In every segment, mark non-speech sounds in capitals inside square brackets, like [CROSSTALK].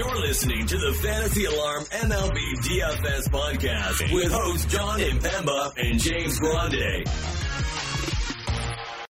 You're listening to the Fantasy Alarm MLB DFS podcast with hosts Jon Impemba and James Grande.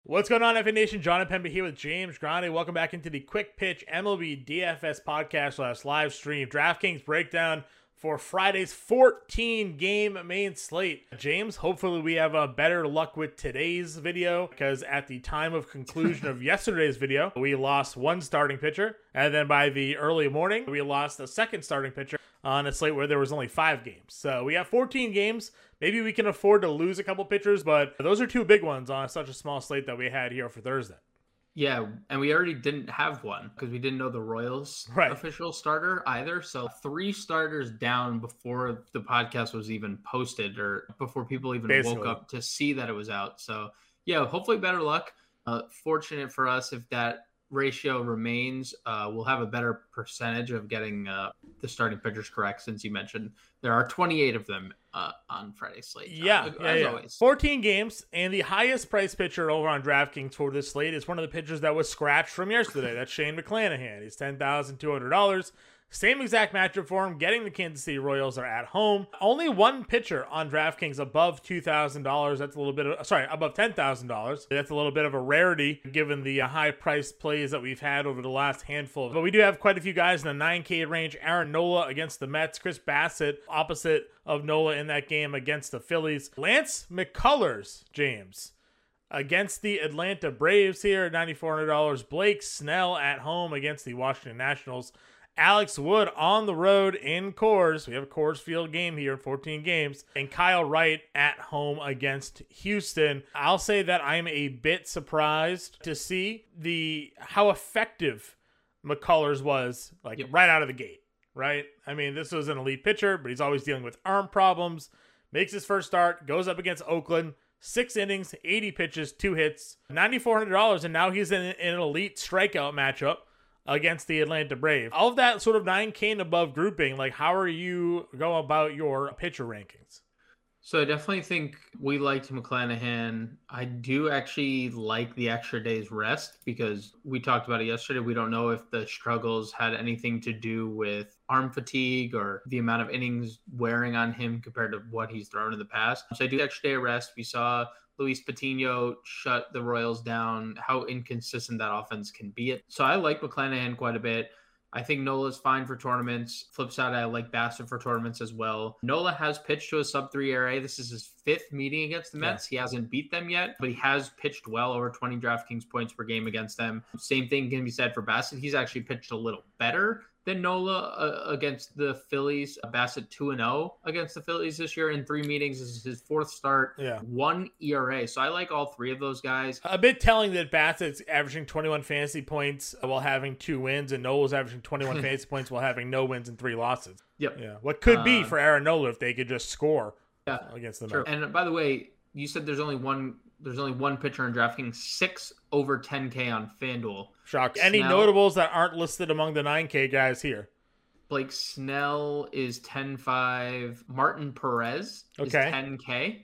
What's going on, FA Nation? Jon Impemba here with James Grande. Welcome back into the Quick Pitch MLB DFS podcast slash live stream DraftKings breakdown for Friday's 14 game main slate. James, hopefully we have a better luck with today's video because at the time of conclusion of [LAUGHS] yesterday's video, we lost one starting pitcher, and then by the early morning, we lost a second starting pitcher on a slate where there was only five games. So we have 14 games. Maybe we can afford to lose a couple pitchers, but those are two big ones on such a small slate that we had here for Thursday. Yeah, and we already didn't have one because we didn't know the Royals Right. official starter either. So three starters down before the podcast was even posted or before people even Basically. woke up to see that it was out. So yeah, hopefully better luck. Uh, fortunate for us if that ratio remains, uh, we'll have a better percentage of getting uh, the starting pitchers correct. Since you mentioned there are 28 of them uh, on Friday slate. Jon, Yeah, as yeah, yeah. always. 14 games, and the highest price pitcher over on DraftKings for this slate is one of the pitchers that was scratched from yesterday. That's Shane McClanahan. He's $10,200. Same exact matchup for him. Getting the Kansas City Royals are at home. Only one pitcher on DraftKings above $2,000. That's a little bit of, sorry, above $10,000. That's a little bit of a rarity given the uh, high price plays that we've had over the last handful. But we do have quite a few guys in the 9K range. Aaron Nola against the Mets. Chris Bassitt opposite of Nola in that game against the Phillies. Lance McCullers, James against the Atlanta Braves here at $9,400. Blake Snell at home against the Washington Nationals. Alex Wood on the road in Coors. We have a Coors Field game here, 14 games. And Kyle Wright at home against Houston. I'll say that I'm a bit surprised to see the how effective McCullers was like Yep. right out of the gate, right? I mean, this was an elite pitcher, but he's always dealing with arm problems. Makes his first start, goes up against Oakland, six innings, 80 pitches, two hits, $9,400, and now he's in, in an elite strikeout matchup against the Atlanta Braves. All of that sort of 9K and above grouping, like how are you go about your pitcher rankings? So I definitely think we liked McClanahan. I do actually like the extra day's rest because we talked about it yesterday. We don't know if the struggles had anything to do with arm fatigue or the amount of innings wearing on him compared to what he's thrown in the past. So I do extra day rest. We saw Luis Patino shut the Royals down, how inconsistent that offense can be. So I like McClanahan quite a bit. I think Nola's fine for tournaments. Flip side, I like Bassitt for tournaments as well. Nola has pitched to a sub three ERA. This is his fifth meeting against the Mets. He hasn't beat them yet, but he has pitched well over 20 DraftKings points per game against them. Same thing can be said for Bassitt. He's actually pitched a little better than Nola uh, against the Phillies. Bassitt 2 and 0 against the Phillies this year in three meetings. This is his fourth start. Yeah. One ERA. So I like all three of those guys. A bit telling that Bassitt's averaging 21 fantasy points while having two wins, and Nola's averaging 21 [LAUGHS] fantasy points while having no wins and three losses. Yep. Yeah. What could be Uh, for Aaron Nola if they could just score Yeah. against the Mets? And by the way, you said there's only one there's only one pitcher in DraftKings, six over 10K on FanDuel. Shock. Any Snell. notables that aren't listed among the 9K guys here? Blake Snell is 10 5. Martin Perez is 10K.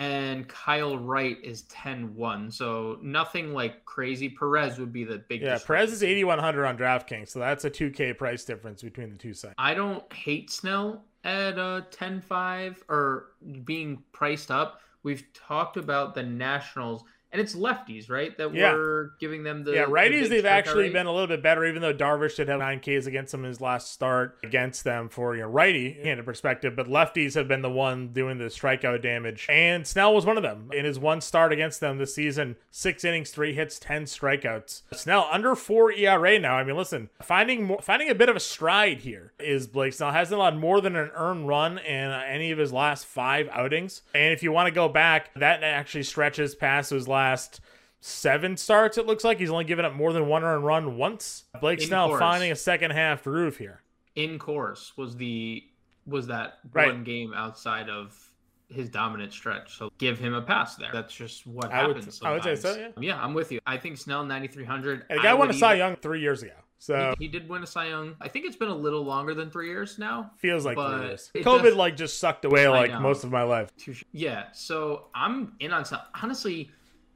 And Kyle Wright is 10-1. So nothing like crazy. Perez would be the big Yeah, Perez is 8,100 on DraftKings, so that's a 2K price difference between the two sites. I don't hate Snell at uh 10-5 or being priced up. We've talked about the Nationals, and it's lefties, right? That Yeah. we're giving them the yeah, righties, big they've actually rate. been a little bit better, even though Darvish did have 9Ks against them in his last start against them for you know, righty handed perspective. But lefties have been the one doing the strikeout damage. And Snell was one of them. In his one start against them this season, six innings, three hits, 10 strikeouts. Snell under four ERA now. I mean, listen, finding more, finding a bit of a stride here is Blake Snell. Hasn't allowed more than an earned run in uh, any of his last five outings. And if you want to go back, that actually stretches past his last seven starts. It looks like he's only given up more than one earned run once. Blake Snell finding a second half groove here. in Coors was the was that Right. one game outside of his dominant stretch. So give him a pass there. That's just what I would- happens. I would say so, sometimes. Yeah, I'm with you. I think Snell 9300. And the guy I won a Cy Young three years ago, so He, he did win a Cy Young. I think it's been a little longer than three years now. feels like but three years. COVID does- like just sucked away like most of my life. Yeah, so I'm in on Snell. Honestly,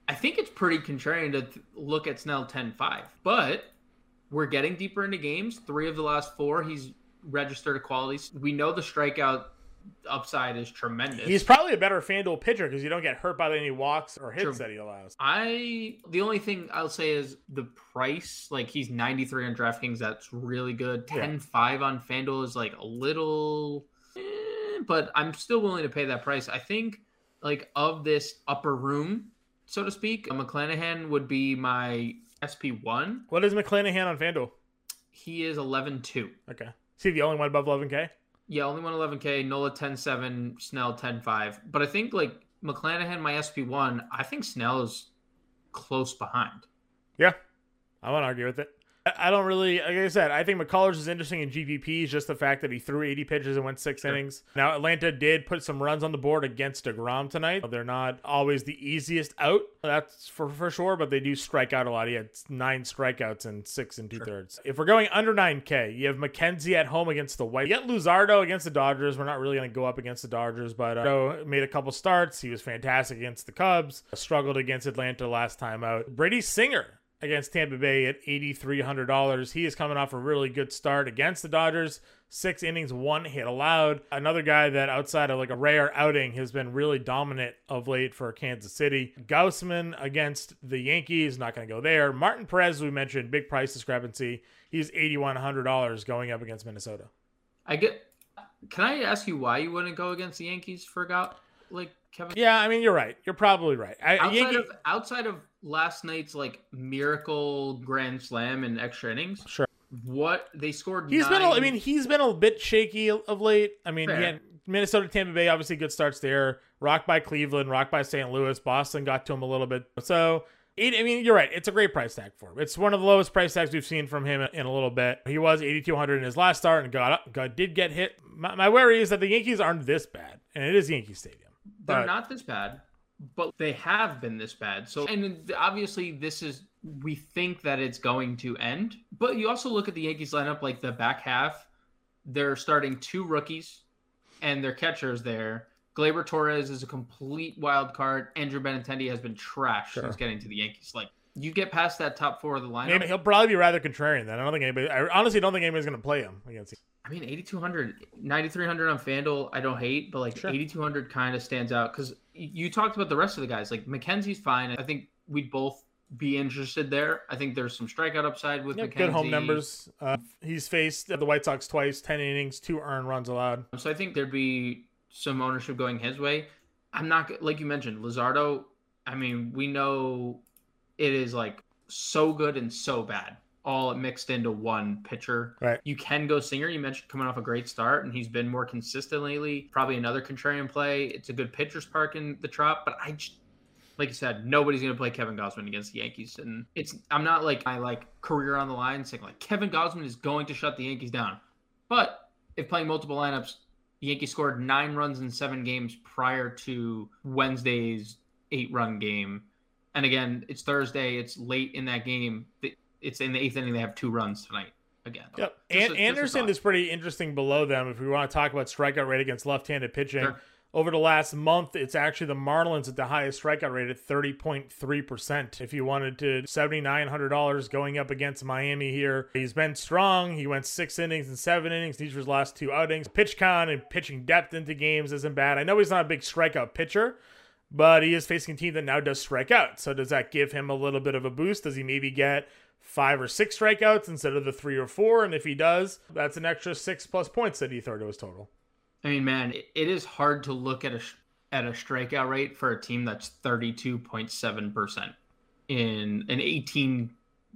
I think it's pretty contrarian to look at Snell 10-5, but we're getting deeper into games. Three of the last four, he's registered a quality. We know the strikeout upside is tremendous. He's probably a better FanDuel pitcher because you don't get hurt by any walks or hits True. that he allows. I the only thing I'll say is the price. Like he's 93 on DraftKings, that's really good. Yeah. 10-5 on FanDuel is like a little, eh, but I'm still willing to pay that price. I think like of this upper room, so to speak, uh, McClanahan would be my SP one. What is McClanahan on FanDuel? He is 11-2. Okay. See the only one above 11K? Yeah, only one 11K, Nola 10-7, Snell 10-5. But I think like McClanahan, my SP1, I think Snell is close behind. Yeah. I won't argue with it. I- don't really, like I said, I think McCullers is interesting in GPPs, just the fact that he threw 80 pitches and went six innings. Now, Atlanta did put some runs on the board against DeGrom tonight. They're not always the easiest out, that's for, for sure, but they do strike out a lot. He had nine strikeouts and six and two thirds. If we're going under 9K, you have McKenzie at home against the White. You get Luzardo against the Dodgers. We're not really going to go up against the Dodgers, but uh, made a couple starts. He was fantastic against the Cubs, struggled against Atlanta last time out. Brady Singer against Tampa Bay at $8,300. He is coming off a really good start against the Dodgers. Six innings, one hit allowed. Another guy that outside of like a rare outing has been really dominant of late for Kansas City. Gausman against the Yankees, not going to go there. Martin Perez, we mentioned, big price discrepancy. He's $8,100 going up against Minnesota. I get. Can I ask you why you wouldn't go against the Yankees for Gout? Like Kevin. Yeah, I mean, you're right. You're probably right. I, Outside Yankee, of outside of last night's like miracle grand slam and extra innings, Sure. what they scored. He's been, a, I mean, he's been a bit shaky of late. I mean, had Minnesota, Tampa Bay, obviously good starts there. Rocked by Cleveland, rocked by St. Louis. Boston got to him a little bit. So, eight, I mean, you're right. It's a great price tag for him. It's one of the lowest price tags we've seen from him in a little bit. He was 8,200 in his last start and got got did get hit. My, my worry is that the Yankees aren't this bad, and it is Yankee Stadium. They're but- not this bad, but they have been this bad. So, and obviously, this is we think that it's going to end. But you also look at the Yankees lineup, like the back half, they're starting two rookies, and their catcher is there. Gleyber Torres is a complete wild card. Andrew Benintendi has been trashed Sure. since getting to the Yankees. Like you get past that top four of the lineup. Maybe he'll probably be rather contrarian then. I don't think anybody. I honestly don't think anybody's going to play him against. I mean, 8,200, 9,300 on FanDuel, I don't hate, but like Sure. 8,200 kind of stands out because you talked about the rest of the guys. Like McKenzie's fine. I think we'd both be interested there. I think there's some strikeout upside with Yeah, McKenzie. good home numbers. Uh, he's faced the White Sox twice, ten innings, two earned runs allowed. So I think there'd be some ownership going his way. I'm not, like you mentioned, Luzardo. I mean, we know it is like so good and so bad, all mixed into one pitcher. Right. You can go Singer. You mentioned coming off a great start, and he's been more consistent lately. Probably another contrarian play. It's a good pitcher's park in the Trop, but I just, like you said, nobody's gonna play Kevin Gausman against the Yankees, and it's. I'm not like my like career on the line saying like Kevin Gausman is going to shut the Yankees down, but if playing multiple lineups, the Yankees scored nine runs in seven games prior to Wednesday's eight-run game, and again, it's Thursday. It's late in that game. It's in the eighth inning. They have two runs tonight. Again, Yep. And a Anderson is pretty interesting below them if we want to talk about strikeout rate against left-handed pitching. Sure. Over the last month, it's actually the Marlins at the highest strikeout rate at 30.3%. If you wanted to $7,900 going up against Miami here, he's been strong. He went six innings and seven innings. These were his last two outings. Pitch con and pitching depth into games isn't bad. I know he's not a big strikeout pitcher, but he is facing a team that now does strike out. So does that give him a little bit of a boost? Does he maybe get five or six strikeouts instead of the three or four? And if he does, that's an extra six plus points that he throw to his total. I mean, man, it, it is hard to look at a at a strikeout rate for a team that's thirty two point seven percent in an eighteen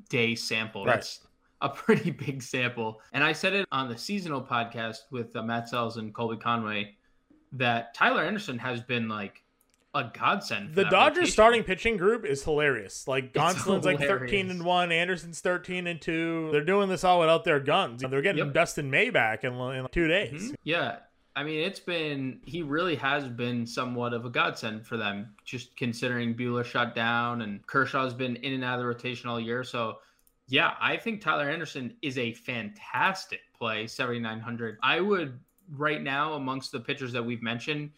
day sample. Right. That's a pretty [LAUGHS] big sample. And I said it on the seasonal podcast with uh, Matt Sells and Colby Conway that Tyler Anderson has been like a godsend. For The Dodgers rotation. starting pitching group is hilarious. Like Gonsolin's like thirteen and one, Anderson's thirteen and two. They're doing this all without their guns. They're getting Yep. Dustin May back in, in two days. Mhm. Yeah. I mean, it's been, he really has been somewhat of a godsend for them, just considering Buehler shut down and Kershaw's been in and out of the rotation all year. So, yeah, I think Tyler Anderson is a fantastic play, 7,900. I would, right now, amongst the pitchers that we've mentioned,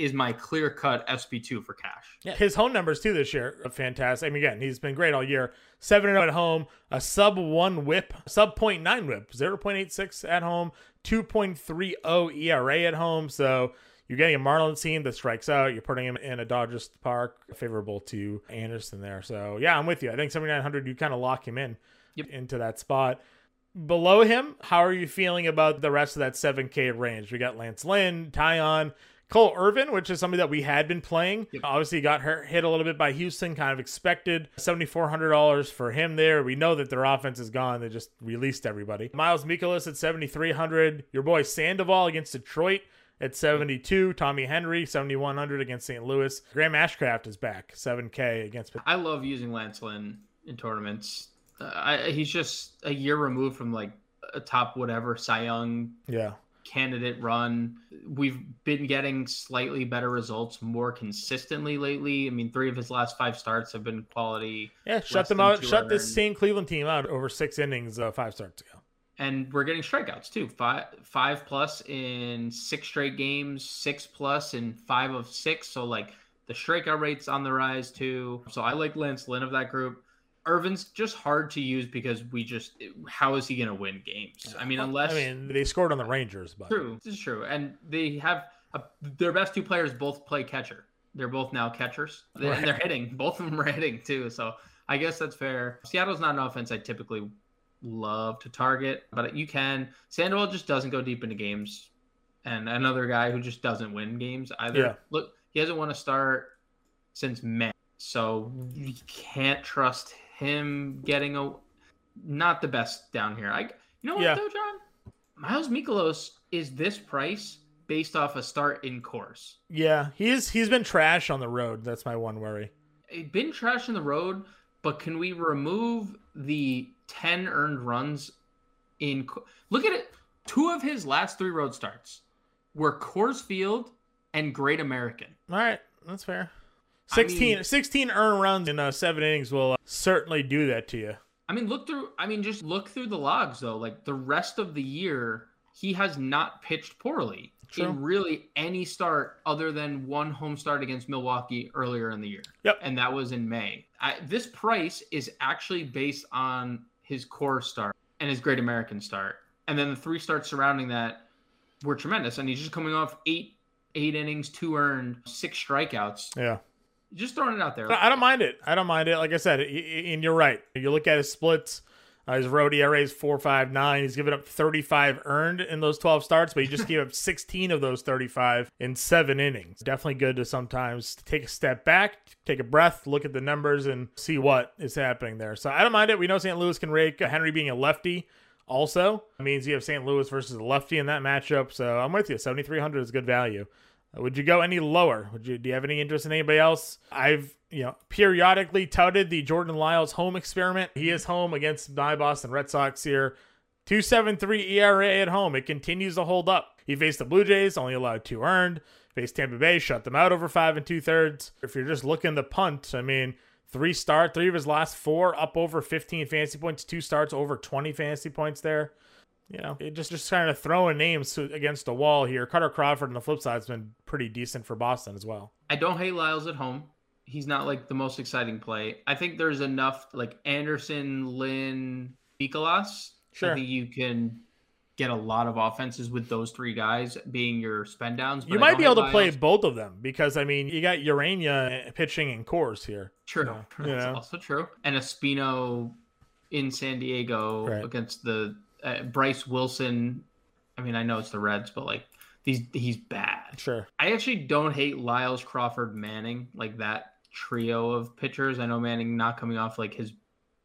is my clear cut SP2 for cash. Yeah, his home numbers too this year are fantastic. I mean, again, he's been great all year. 7 0 at home, a sub one WHIP, sub 0.9 WHIP, zero point eight six at home, two point three oh zero ERA at home. So you're getting a Marlins team that strikes out. You're putting him in a Dodgers park, favorable to Anderson there. So yeah, I'm with you. I think 7900, you kind of lock him in Yep. into that spot. Below him, how are you feeling about the rest of that 7K range? We got Lance Lynn, Taillon, Cole Irvin, which is somebody that we had been playing. Yep. Obviously, got hurt, hit a little bit by Houston, kind of expected. $7,400 for him there. We know that their offense is gone. They just released everybody. Miles Mikolas at 7,300. Your boy Sandoval against Detroit at 72. Tommy Henry, 7,100 against St. Louis. Graham Ashcraft is back, 7K against. I love using Lance Lynn in tournaments. Uh, I, he's just a year removed from like a top whatever Cy Young Yeah. Candidate run. We've been getting slightly better results more consistently lately. I mean, three of his last five starts have been quality, Yeah, shut them out. Shut this same Cleveland team out over six innings, uh, five starts ago. and we're getting strikeouts too. Five five plus in six straight games, six plus in five of six. So like the strikeout rate's on the rise too. So I like Lance Lynn of that group. Irvin's just hard to use because we just how is he going to win games? I mean, unless I mean, they scored on the Rangers, but True, this is true, and they have a, their best two players both play catcher. They're both now catchers, They- Right. and they're hitting. Both of them are [LAUGHS] hitting too. So I guess that's fair. Seattle's not an offense I typically love to target, but you can. Sandoval just doesn't go deep into games, and another guy who just doesn't win games either. Yeah. Look, he hasn't won a start since May, so you can't trust him getting a. Not the best down here. I, you know what Yeah. though, Jon? Miles Mikolas is this price based off a start in Coors. yeah, he's he's been trash on the road. That's my one worry. It been trash in the road, but can we remove the 10 earned runs in Look at it. Two of his last three road starts were Coors Field and Great American. All right, that's fair. I 16, mean- 16 earned runs in uh, seven innings will uh, certainly do that to you. I mean, look through I mean just look through the logs though. Like the rest of the year, he has not pitched poorly True. in really any start other than one home start against Milwaukee earlier in the year. Yep. And that was in May. I, this price is actually based on his Coors start and his Great American start. And then the three starts surrounding that were tremendous. And he's just coming off eight eight innings, two earned, six strikeouts. Yeah. Just throwing it out there. I don't mind it. I don't mind it. Like I said, and you're right. You look at his splits. Uh, his road ERA is four five nine. He's given up 35 earned in those 12 starts, but he just [LAUGHS] gave up 16 of those 35 in seven innings. Definitely good to sometimes take a step back, take a breath, look at the numbers, and see what is happening there. So I don't mind it. We know St. Louis can rake. Henry being a lefty also means you have St. Louis versus a lefty in that matchup. So I'm with you. 7,300 is good value. Would you go any lower? Would you? Do you have any interest in anybody else? I've you know periodically touted the Jordan Lyles home experiment. He is home against my Boston Red Sox here. 2.73 ERA at home. It continues to hold up. He faced the Blue Jays, only allowed two earned. Faced Tampa Bay, shut them out over five and two thirds. If you're just looking to punt, I mean, three start, three of his last four up over 15 fantasy points, two starts over 20 fantasy points there you know, it just just kind of throwing names to, against the wall here. Kutter Crawford on the flip side has been pretty decent for Boston as well. I don't hate Lyles at home. He's not like the most exciting play. I think there's enough like Anderson, Lynn, Mikolas. Sure. I think you can get a lot of offenses with those three guys being your spend downs. You might be able to play both of them because I mean, you got Ureña pitching in Coors here. True. Yeah. That's Yeah. also true. And Espino in San Diego Right. against the uh, Bryce Wilson. I mean, I know it's the Reds, but like these, he's bad. Sure. I actually don't hate Lyles, Crawford, Manning, like that trio of pitchers. I know Manning not coming off like his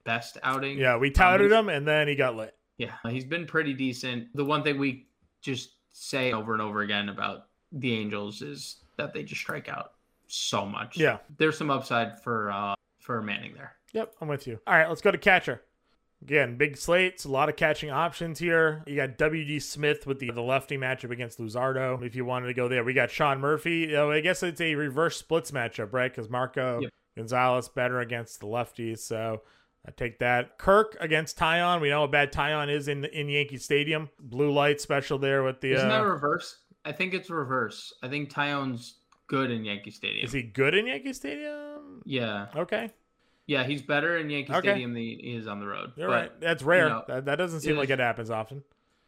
best outing. Yeah, we touted him and then he got lit. Yeah, he's been pretty decent. The one thing we just say over and over again about the Angels is that they just strike out so much. Yeah. There's some upside for uh for Manning there. Yep, I'm with you. All right, let's go to catcher. Again, big slates, a lot of catching options here. You got WD Smith with the, the lefty matchup against Luzardo. If you wanted to go there, we got Sean Murphy. Know, I guess it's a reverse splits matchup, right? Because Marco Yep. Gonzalez better against the lefties, so I take that. Kirk against Taillon. We know how bad Taillon is in in Yankee Stadium. Blue light special there with the. Isn't uh, that reverse? I think it's reverse. I think Taillon's good in Yankee Stadium. Is he good in Yankee Stadium? Yeah, Okay, yeah, he's better in Yankee Okay. Stadium than he is on the road. you're But right. That's rare. know, that, that doesn't seem it like is- it happens often.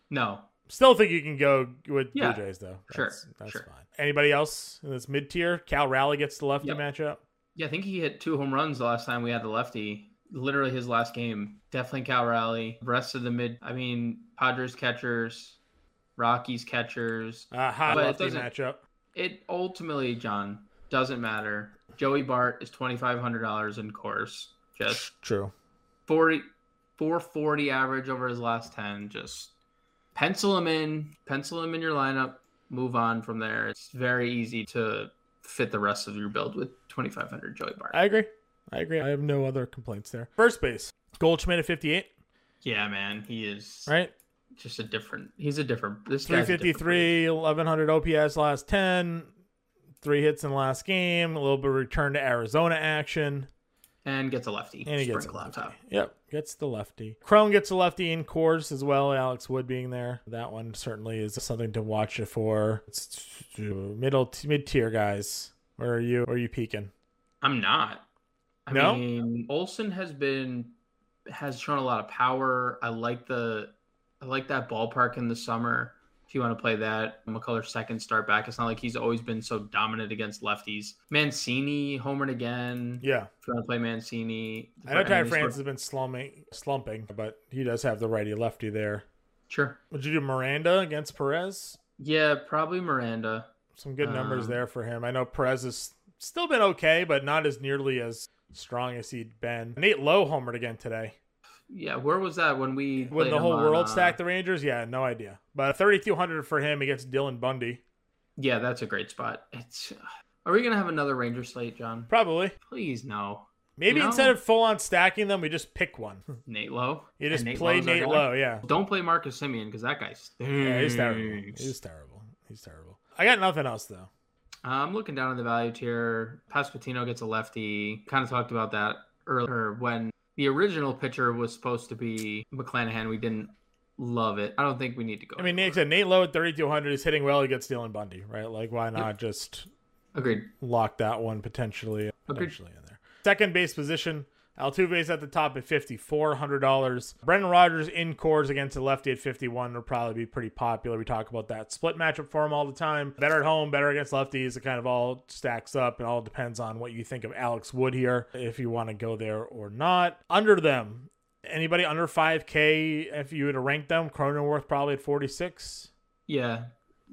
No, Still think you can go with Yeah, Blue Jays though. sure, That's, that's sure. fine. Anybody else in this mid tier? Cal Raleigh gets the lefty Yep. matchup. yeah, I think he hit two home runs the last time we had the lefty. Literally his last game. Definitely Cal Raleigh. Rest of the mid, I mean, Padres catchers, Rockies catchers. Uh, hot lefty matchup. It ultimately, Jon, doesn't matter. Joey Bart is twenty five hundred dollars in Coors. Just True. 40 440 average over his last 10 just pencil him in pencil him in your lineup move on from there it's very easy to fit the rest of your build with 2500 joey bart I agree. I agree. I have no other complaints there. First base, Goldschmidt at 58, yeah man he is right? just a different he's a different this guy's different 353, 1100 OPS last 10, three hits in the last game, a little bit of return to Arizona action, and gets a lefty and he gets a lefty. top Yep, gets the lefty. Cron gets a lefty in Coors as well. Alex Wood being there, that one certainly is something to watch for. It's middle mid tier guys. Where are you? Where are you peaking? i'm not i No? mean olson has been has shown a lot of power i like the i like that ballpark in the summer if you want to play that mcculler's second start back it's not like he's always been so dominant against lefties mancini homered again Yeah, if you want to play mancini I know Ty France has been slumping, slumping, but he does have the righty lefty there. sure Would you do Miranda against Perez? yeah probably miranda Some good numbers Um, there for him. I know Perez has still been okay, but not as nearly as strong as he'd been. Nate Lowe homered again today. Yeah where was that when we When the whole on, world uh, stacked the Rangers, yeah, no idea. But 3,200 for him against Dylan Bundy. yeah that's a great spot it's are we gonna have another ranger slate jon Probably. please no Maybe You know- instead of full on stacking them, we just pick one. [LAUGHS] nate lowe You just Nate play Lowe's Nate? Lowe, yeah. Don't play Marcus Semien because that guy's Yeah, he's terrible. He's terrible. He's terrible. I got nothing else though. I'm looking down at the value tier. Pasquantino gets a lefty. Kind of talked about that earlier when the original pitcher was supposed to be McClanahan. We didn't love it. I don't think we need to go. I mean, Nate said Nate Lowe at 3,200 is hitting well against Dylan Bundy, right? Like, why not just agreed. lock that one potentially, Agreed. potentially in there. Second base position, Altuve's at the top at fifty four hundred dollars. Brendan Rodgers in Coors against a lefty at 51 will probably be pretty popular. We talk about that split matchup for him all the time. Better at home, better against lefties. It kind of all stacks up. It all depends on what you think of Alex Wood here, if you want to go there or not. Under them, anybody under five K, if you were to rank them, Cronenworth probably at forty six. Yeah,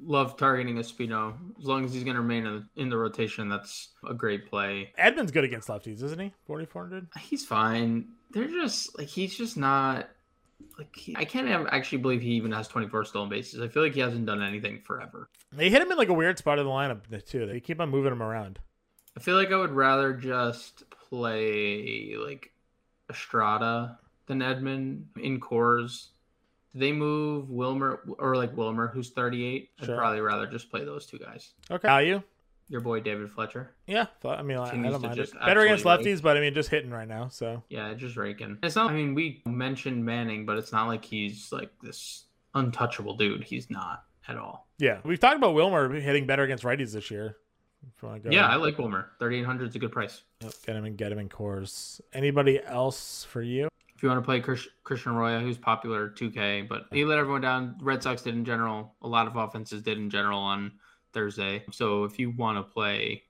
love targeting Espino as long as he's going to remain in, in the rotation. That's a great play. Edman's good against lefties, isn't he? Forty four hundred. He's fine. They're just like he's just not like he, I can't actually believe he even has 24 stolen bases. I feel like he hasn't done anything forever. They hit him in like a weird spot of the lineup too. They keep on moving him around. I feel like I would rather just play like Estrada than Edman in Coors. Do they move Wilmer or like Wilmer, who's 38? Sure. I'd probably rather just play those two guys. Okay. Value. Your boy David Fletcher. Yeah, I mean, I, I don't mind it. just Better against absolutely lefties, but I mean, just hitting right now. So Yeah, just raking. It's not. I mean, we mentioned Manning, but it's not like he's like this untouchable dude. He's not at all. yeah, we've talked about Wilmer hitting better against righties this year. If you want to go, Yeah, I like Wilmer. 3800 is a good price. Yep, get him and get him in Coors. Anybody else for you? You want to play Christian Arroyo, who's popular 2K, but he let everyone down. Red Sox did in general. A lot of offenses did in general on Thursday. So if you want to play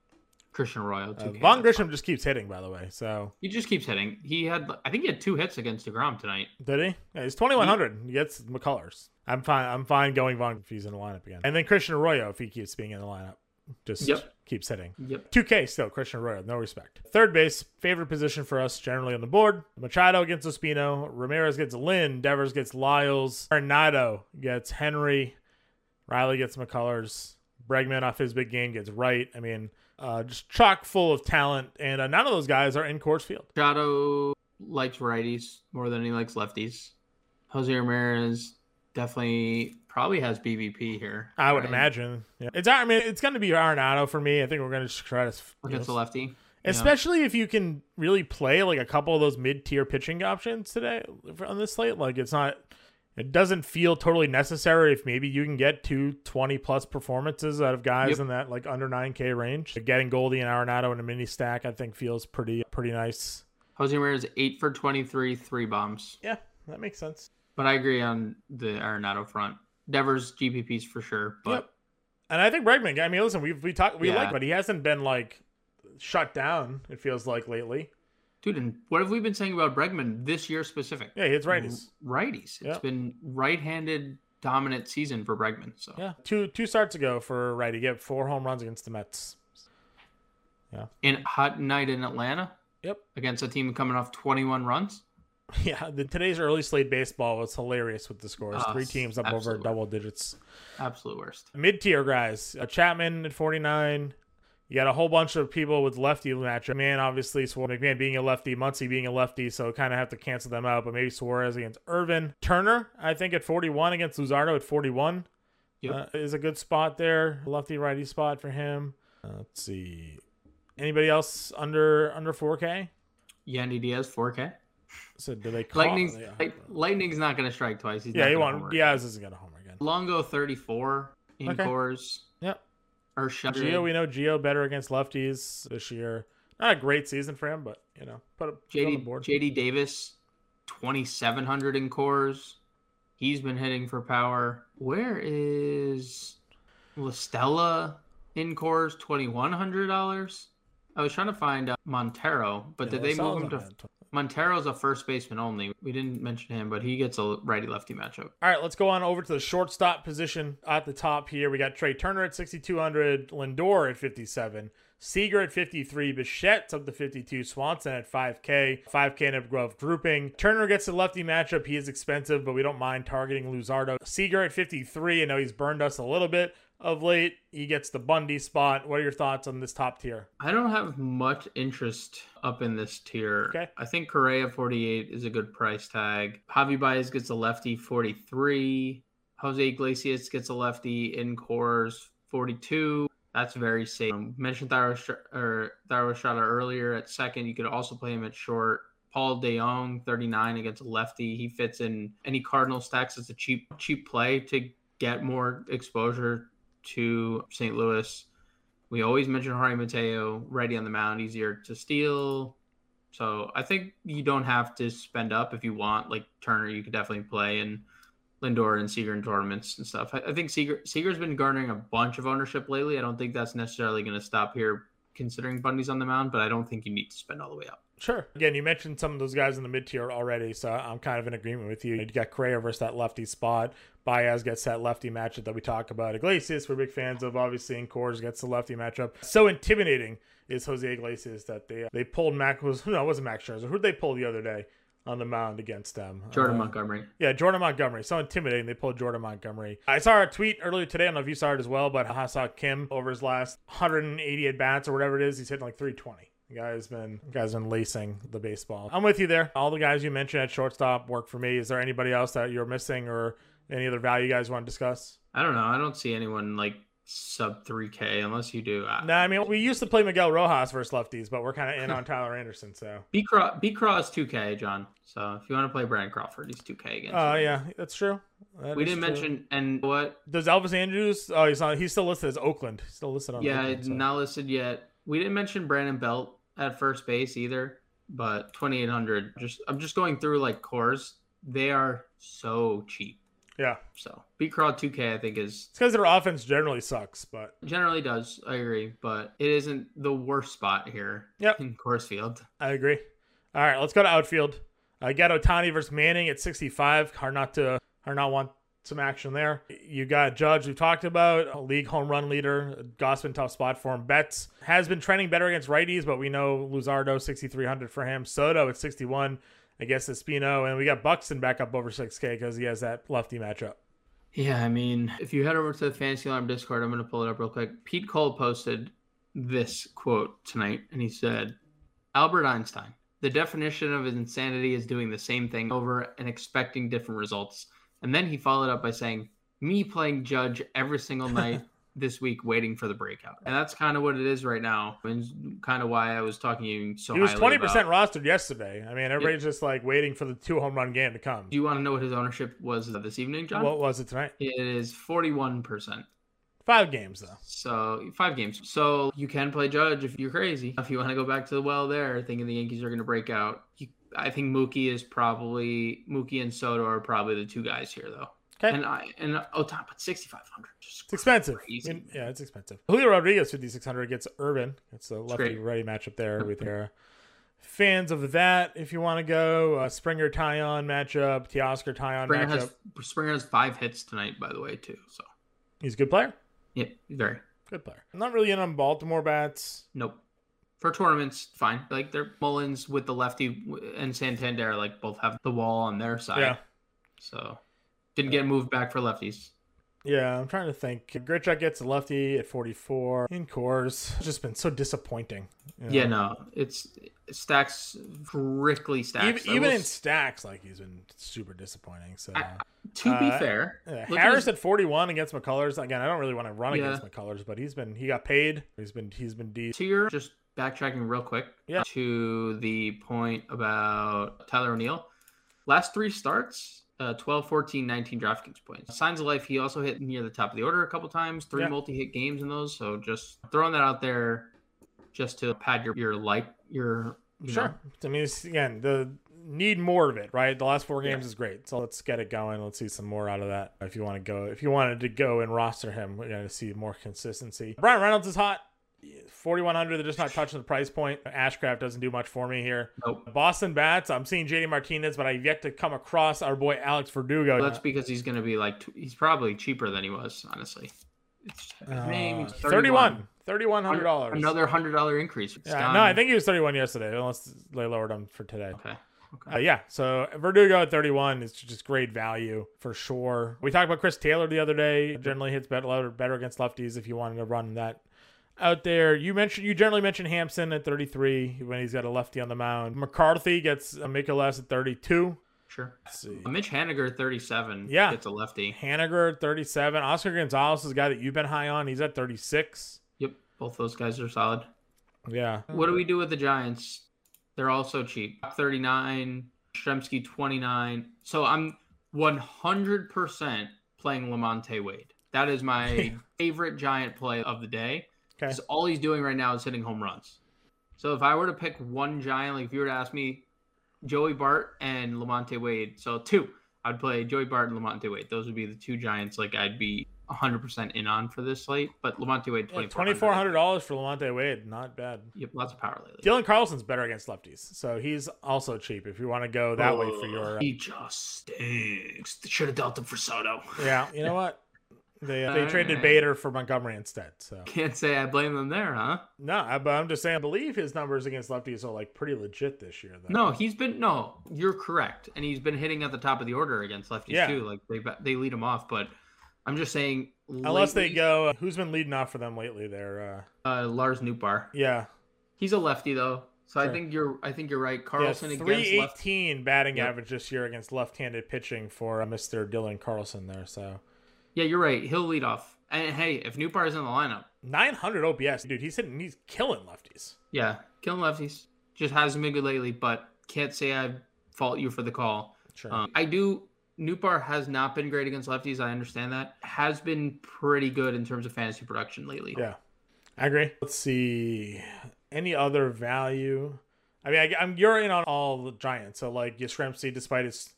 Christian Arroyo, Uh, 2K, Vaughn Grissom just keeps hitting, by the way. So He just keeps hitting. He had, I think he had two hits against Degrom tonight. did he? Yeah, he's twenty one hundred. He gets McCullers. I'm fine. I'm fine going Vaughn if he's in the lineup again, and then Christian Arroyo if he keeps being in the lineup. Just Yep. keeps hitting. Yep. 2K still, Christian Arroyo, no respect. Third base, favorite position for us generally on the board. Machado gets Espino, Ramirez gets Lynn, Devers gets Lyles, Arenado gets Henry, Riley gets McCullers, Bregman off his big game gets Wright. I mean, uh, just chock full of talent, and uh, none of those guys are in Coors Field. Machado likes righties more than he likes lefties. Jose Ramirez definitely probably has BVP here. I would right? imagine. Yeah. It's I mean, it's going to be Arenado for me. I think we're going to just try to Against the lefty. Yeah. Especially if you can really play like a couple of those mid tier pitching options today on this slate. Like it's not, It doesn't feel totally necessary if maybe you can get two 20 plus performances out of guys Yep. in that like under 9K range. Getting Goldie and Arenado in a mini stack, I think feels pretty pretty nice. Jose Ramirez eight for twenty three, three bombs. Yeah, that makes sense. But I agree on the Arenado front. Devers GPPs for sure, but Yep. And I think Bregman. I mean, listen, we we talk we Yeah. like, but he hasn't been like shut down. It feels like lately. dude, and what have we been saying about Bregman this year specific? Yeah, he hits righties. Righties. It's Yeah. been right-handed dominant season for Bregman. So Yeah, two two starts ago for righty, get four home runs against the Mets. Yeah, in hot night in Atlanta Yep. against a team coming off 21 runs. [LAUGHS] Yeah, the, today's early slate baseball was hilarious with the scores. Ah, Three teams up over absolutely. double digits. Absolute worst. Mid tier guys, uh, Chapman at 49. You got a whole bunch of people with lefty matchup. Man, obviously, Suarez, McMahon being a lefty, Muncy being a lefty, so kind of have to cancel them out. But maybe Suarez against Irvin. Turner, I think, at 41 against Luzardo at 41 Yep. uh, is a good spot there. Lefty righty spot for him. Uh, let's see. Anybody else under under 4K? Yandy Diaz 4K. So do they call? Lightning's yeah, Light- Lightning's not going to strike twice. He's yeah he gonna won. Diaz isn't gonna homer again. Longo 34 in Okay. Coors. Yep. Or. Gio, we know Gio better against lefties this year. Not a great season for him, but you know, put it put on the JD, board. JD Davis 2700 in Coors. He's been hitting for power. Where is La Stella in Coors $2100? I was trying to find uh, Montero, but Yeah, did they move him to. Montero's a first baseman only. We didn't mention him, but he gets a righty lefty matchup. All right, let's go on over to the shortstop position at the top here. We got Trea Turner at 6,200, Lindor at 57, Seager at 53, Bichette's up to 52, Swanson at 5K, 5K and Grove grouping. Turner gets a lefty matchup. He is expensive, but we don't mind targeting Luzardo. Seager at 53. I know he's burned us a little bit of late. He gets the Bundy spot. What are your thoughts on this top tier? I don't have much interest up in this tier. Okay. I think Correa 48 is a good price tag. Javi Baez gets a lefty 43. Jose Iglesias gets a lefty in Coors 42. That's very safe. Um, mentioned Thairo or earlier at second. You could also play him at short. Paul DeJong, 39 against a lefty. He fits in any Cardinal stacks as a cheap cheap play to get more exposure to St. Louis. We always mention Jorge Mateo, ready on the mound, easier to steal. So I think you don't have to spend up if you want. Like Turner, you could definitely play and Lindor and Seager in tournaments and stuff. I, I think Seager Seager's been garnering a bunch of ownership lately. I don't think that's necessarily going to stop here, considering Bundy's on the mound. But I don't think you need to spend all the way up. Sure. Again, you mentioned some of those guys in the mid tier already, so I'm kind of in agreement with you. You got Correa versus that lefty spot. Baez gets that lefty matchup that we talk about. Iglesias, we're big fans of, obviously, and Coors gets the lefty matchup. So intimidating is Jose Iglesias that they they pulled Mac was [LAUGHS] no, it wasn't Max Scherzer. Who did they pull the other day on the mound against them? Jordan Uh, Montgomery. yeah, Jordan Montgomery. So intimidating. They pulled Jordan Montgomery. I saw a tweet earlier today. I don't know if you saw it as well, but I saw Kim over his last 180 at bats or whatever it is. He's hitting like 320. Guy's been guy's been lacing the baseball. I'm with you there. All the guys you mentioned at shortstop work for me. Is there anybody else that you're missing or any other value you guys want to discuss? I don't know. I don't see anyone like sub 3K unless you do. Uh, No, I mean we used to play Miguel Rojas versus lefties, but we're kind of in on [LAUGHS] Tyler Anderson. So, B Craw B Craw is 2K, Jon. So if you want to play Brandon Crawford, he's 2K again. oh yeah, that's true. That we didn't true. mention and what Does Elvis Andrus? Oh, he's on. He's still listed as Oakland. He's still listed on. Yeah, Oakland, it's so. not listed yet. We didn't mention Brandon Belt at first base either, but 2800. Just I'm just going through like Coors. They are so cheap. Yeah. So B Craw 2K I think is It's because their offense generally sucks, but generally does. I agree, but it isn't the worst spot here Yep. in Coors Field. I agree. All right, let's go to outfield. Uh, I got Ohtani versus Manning at 65. Hard not to hard not want some action there. You got Judge, we've talked about, league home run leader. Gausman, tough spot for him. Betts has been trending better against righties, but we know Luzardo, 6,300 for him. Soto at 61. against Espino. And we got Buxton back up over 6K because he has that lefty matchup. Yeah, I mean, if you head over to the Fantasy Alarm Discord, I'm going to pull it up real quick. Pete Cole posted this quote tonight, and he said, Albert Einstein, the definition of insanity is doing the same thing over and expecting different results. And then he followed up by saying, Me playing judge every single [LAUGHS] night this week waiting for the breakout. And that's kind of what it is right now. And kind of why I was talking to you so He was highly twenty about- percent rostered yesterday. I mean, everybody's just like waiting for the two home run game to come. Do you want to know what his ownership was uh, this evening, Jon? What was it tonight? it is 41%. Five games though. So five games. So you can play Judge if you're crazy. If you want to go back to the well there, thinking the Yankees are going to break out. You, I think Mookie is probably Mookie and Soto are probably the two guys here though. Okay. And I and Ohtani, but 6,500. Just It's expensive. I mean, yeah, it's expensive. Julio Rodriguez, 5,600 gets Irvin. It's a lefty ready matchup there with [LAUGHS] your fans of that. If you want to go, uh, Springer Taillon matchup, Teoscar Taillon Springer matchup. has Springer has five hits tonight, by the way, too. So He's a good player. yeah, very. Good player. I'm not really in on Baltimore bats. Nope. For tournaments, fine. Like they're Mullins with the lefty and Santander, like both have the wall on their side. Yeah. So didn't get moved back for lefties. Yeah, I'm trying to think. Grichuk gets a lefty at 44 in Coors. It's just been so disappointing. you know? Yeah, no, it's stacks strictly stacks. Even, even will in stacks, like he's been super disappointing. So I- to be uh, fair, yeah, look at Harris his- at 41 against McCullers. Again, I don't really want to run Yeah. against McCullers, but he's been he got paid. He's been he's been deep. to your just backtracking real quick Yeah. to the point about Tyler O'Neill. Last three starts, uh, 12, 14, 19 DraftKings points. Signs of life, he also hit near the top of the order a couple times, three Yeah. multi hit games in those. So just throwing that out there just to pad your, your like, your, you Sure. know, I mean, again, the need more of it, right? The last four games is great, so let's get it going. Let's see some more out of that. If you want to go, if you wanted to go and roster him, we're gonna see more consistency. Bryan Reynolds is hot. 4100 they're just not touching the price point ashcraft doesn't do much for me here Nope. boston bats i'm seeing jd martinez but i've yet to come across our boy alex verdugo that's because he's going to be like, he's probably cheaper than he was, honestly. It's, Uh, maybe 31 $3100 Another $100 increase. It's yeah, no i think he was 31 yesterday unless they lowered him for today Okay. Uh, yeah, so Verdugo at 31 is just great value for sure. We talked about Chris Taylor the other day. Generally hits better, better against lefties if you wanted to run that out there. You mentioned you generally mentioned Hampson at 33 when he's got a lefty on the mound. McCarthy gets a Mikolas at 32. Sure. Let's see. Mitch Haniger, 37. Yeah. Gets a lefty. Haniger 37. Oscar Gonzalez is a guy that you've been high on. He's at 36. Yep. Both those guys are solid. Yeah. What do we do with the Giants? They're also cheap. 39, Yastrzemski 29. So I'm 100% playing Lamonte Wade. That is my [LAUGHS] favorite Giant play of the day. Okay. Because all he's doing right now is hitting home runs. So if I were to pick one Giant, like if you were to ask me, Joey Bart and Lamonte Wade. So two, I'd play Joey Bart and Lamonte Wade. Those would be the two Giants like I'd be 100% in on for this slate. But Lamonte Wade, Yeah, 2,400. $2,400 for Lamonte Wade. Not bad. Yep, lots of power lately. Dylan Carlson's better against lefties. So he's also cheap if you want to go that way for your. uh, He just stinks. Should have dealt him for Soto. Yeah, you know [LAUGHS] what? They uh, they traded Alright. Bader for Montgomery instead. So Can't say I blame them there, huh? no, I, but I'm just saying. I believe his numbers against lefties are like pretty legit this year. Though. No, he's been no. You're correct, and he's been hitting at the top of the order against lefties Yeah. too. Like they they lead him off, but I'm just saying. unless they go. Uh, who's been leading off for them lately? There, uh, uh, Lars Nootbaar. yeah, He's a lefty though, so I think you're. I think you're right. yeah, Carlson three against left. eighteen batting Yep. average this year against left-handed pitching for uh, Mister Dylan Carlson there. So Yeah, you're right. He'll lead off. And hey, if Nootbaar is in the lineup, nine hundred OPS, dude. He's hitting. He's killing lefties. yeah, killing lefties. Just hasn't been good lately, but can't say I fault you for the call. Sure. Um, I do. Nootbaar has not been great against lefties. I understand that. Has been pretty good in terms of fantasy production lately. Yeah, I agree. Let's see any other value. I mean, I, am you're in on all the Giants, so like Yastrzemski, despite his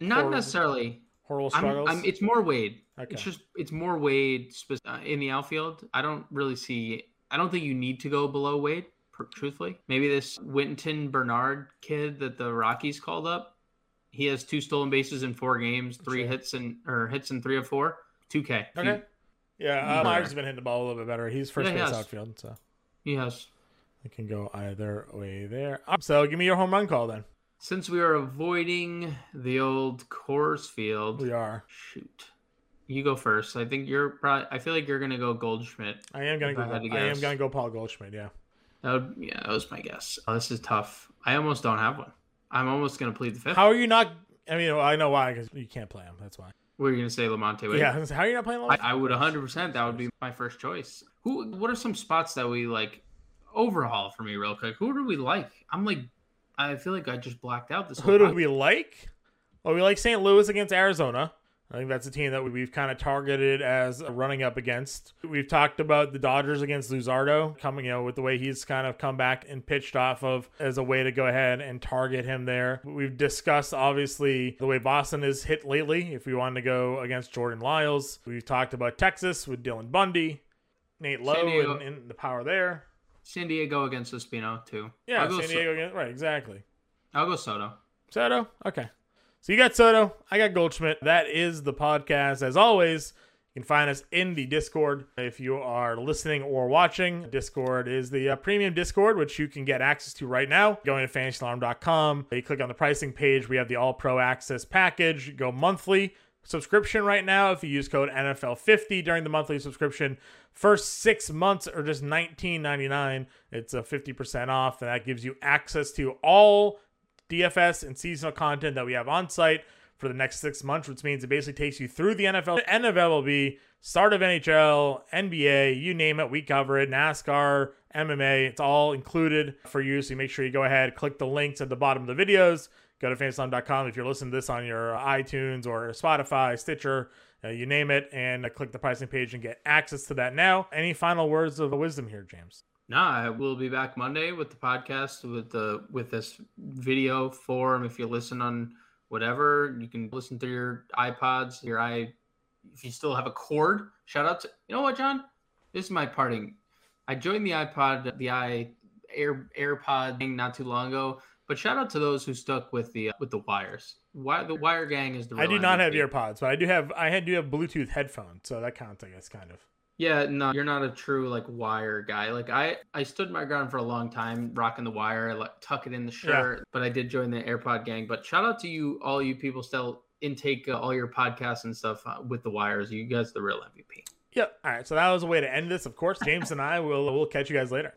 Not Horrible. necessarily. Horrible I'm. I'm, it's more Wade. Okay. It's just it's more Wade uh, in the outfield. I don't really see. I don't think you need to go below Wade. Truthfully, maybe this Wynton Bernard kid that the Rockies called up. He has two stolen bases in four games, three Sure. hits and or hits in three of four. Two K. okay. Yeah, uh, Myers has been hitting the ball a little bit better. He's first Yeah, base has. outfield, so He has. I can go either way there. Uh, So give me your home run call then. Since we are avoiding the old Coors Field, We are. shoot, you go first. I think you're probably. I feel like you're gonna go Goldschmidt. I am gonna go. I I am gonna go Paul Goldschmidt. Yeah. That would, yeah, that was my guess. Oh, this is tough. I almost don't have one. I'm almost gonna plead the fifth. How are you not? I mean, I know why because you can't play him. That's why. What are you gonna say, Lamonte? Yeah, how are you not playing? I, I would 100. percent That would be my first choice. Who? What are some spots that we like overhaul for me, real quick? Who do we like? I'm like, I feel like I just blacked out this. Who do we like? Well, we like St. Louis against Arizona. I think that's a team that we've kind of targeted as running up against. We've talked about the Dodgers against Luzardo coming, you know, with the way he's kind of come back and pitched off of as a way to go ahead and target him there. We've discussed obviously the way Boston is hit lately. If we wanted to go against Jordan Lyles, we've talked about Texas with Dylan Bundy, Nate Lowe, and, and, the power there. San Diego against Espino too. Yeah, San Diego against right, exactly. I'll go Soto. Soto, okay. So you got Soto, I got Goldschmidt. That is the podcast. As always, you can find us in the Discord if you are listening or watching. Discord is the uh, premium Discord, which you can get access to right now. Going to fantasyalarm.com, you click on the pricing page. We have the All Pro Access package. You go monthly subscription right now. If you use code NFL50 during the monthly subscription, first six months are just $19.99. It's a 50% off, and that gives you access to all DFS and seasonal content that we have on site for the next six months, which means it basically takes you through the NFL, of MLB, start of NHL, NBA, you name it, we cover it, NASCAR, MMA, it's all included for you. So you make sure you go ahead, click the links at the bottom of the videos, go to fantasyalarm.com if you're listening to this on your iTunes or Spotify, Stitcher, uh, you name it, and uh, click the pricing page and get access to that now. Any final words of wisdom here, James? Nah, we'll be back Monday with the podcast with the with this video form. If you listen on whatever, you can listen through your iPods, your i. If you still have a cord, shout out to you know what, Jon. This is my parting. I joined the iPod, the i Air AirPod thing not too long ago. But shout out to those who stuck with the uh, with the wires. Why the wire gang is the. I do not have earpods, but I do have I do have Bluetooth headphones, so that counts, I guess, kind of. Yeah, no, you're not a true like wire guy. Like I, I stood my ground for a long time, rocking the wire, like tuck it in the shirt. Yeah. But I did join the AirPod gang. But shout out to you, all you people still intake uh, all your podcasts and stuff uh, with the wires. You guys, the real MVP. Yep. All right. So that was a way to end this. Of course, James and I will will catch you guys later.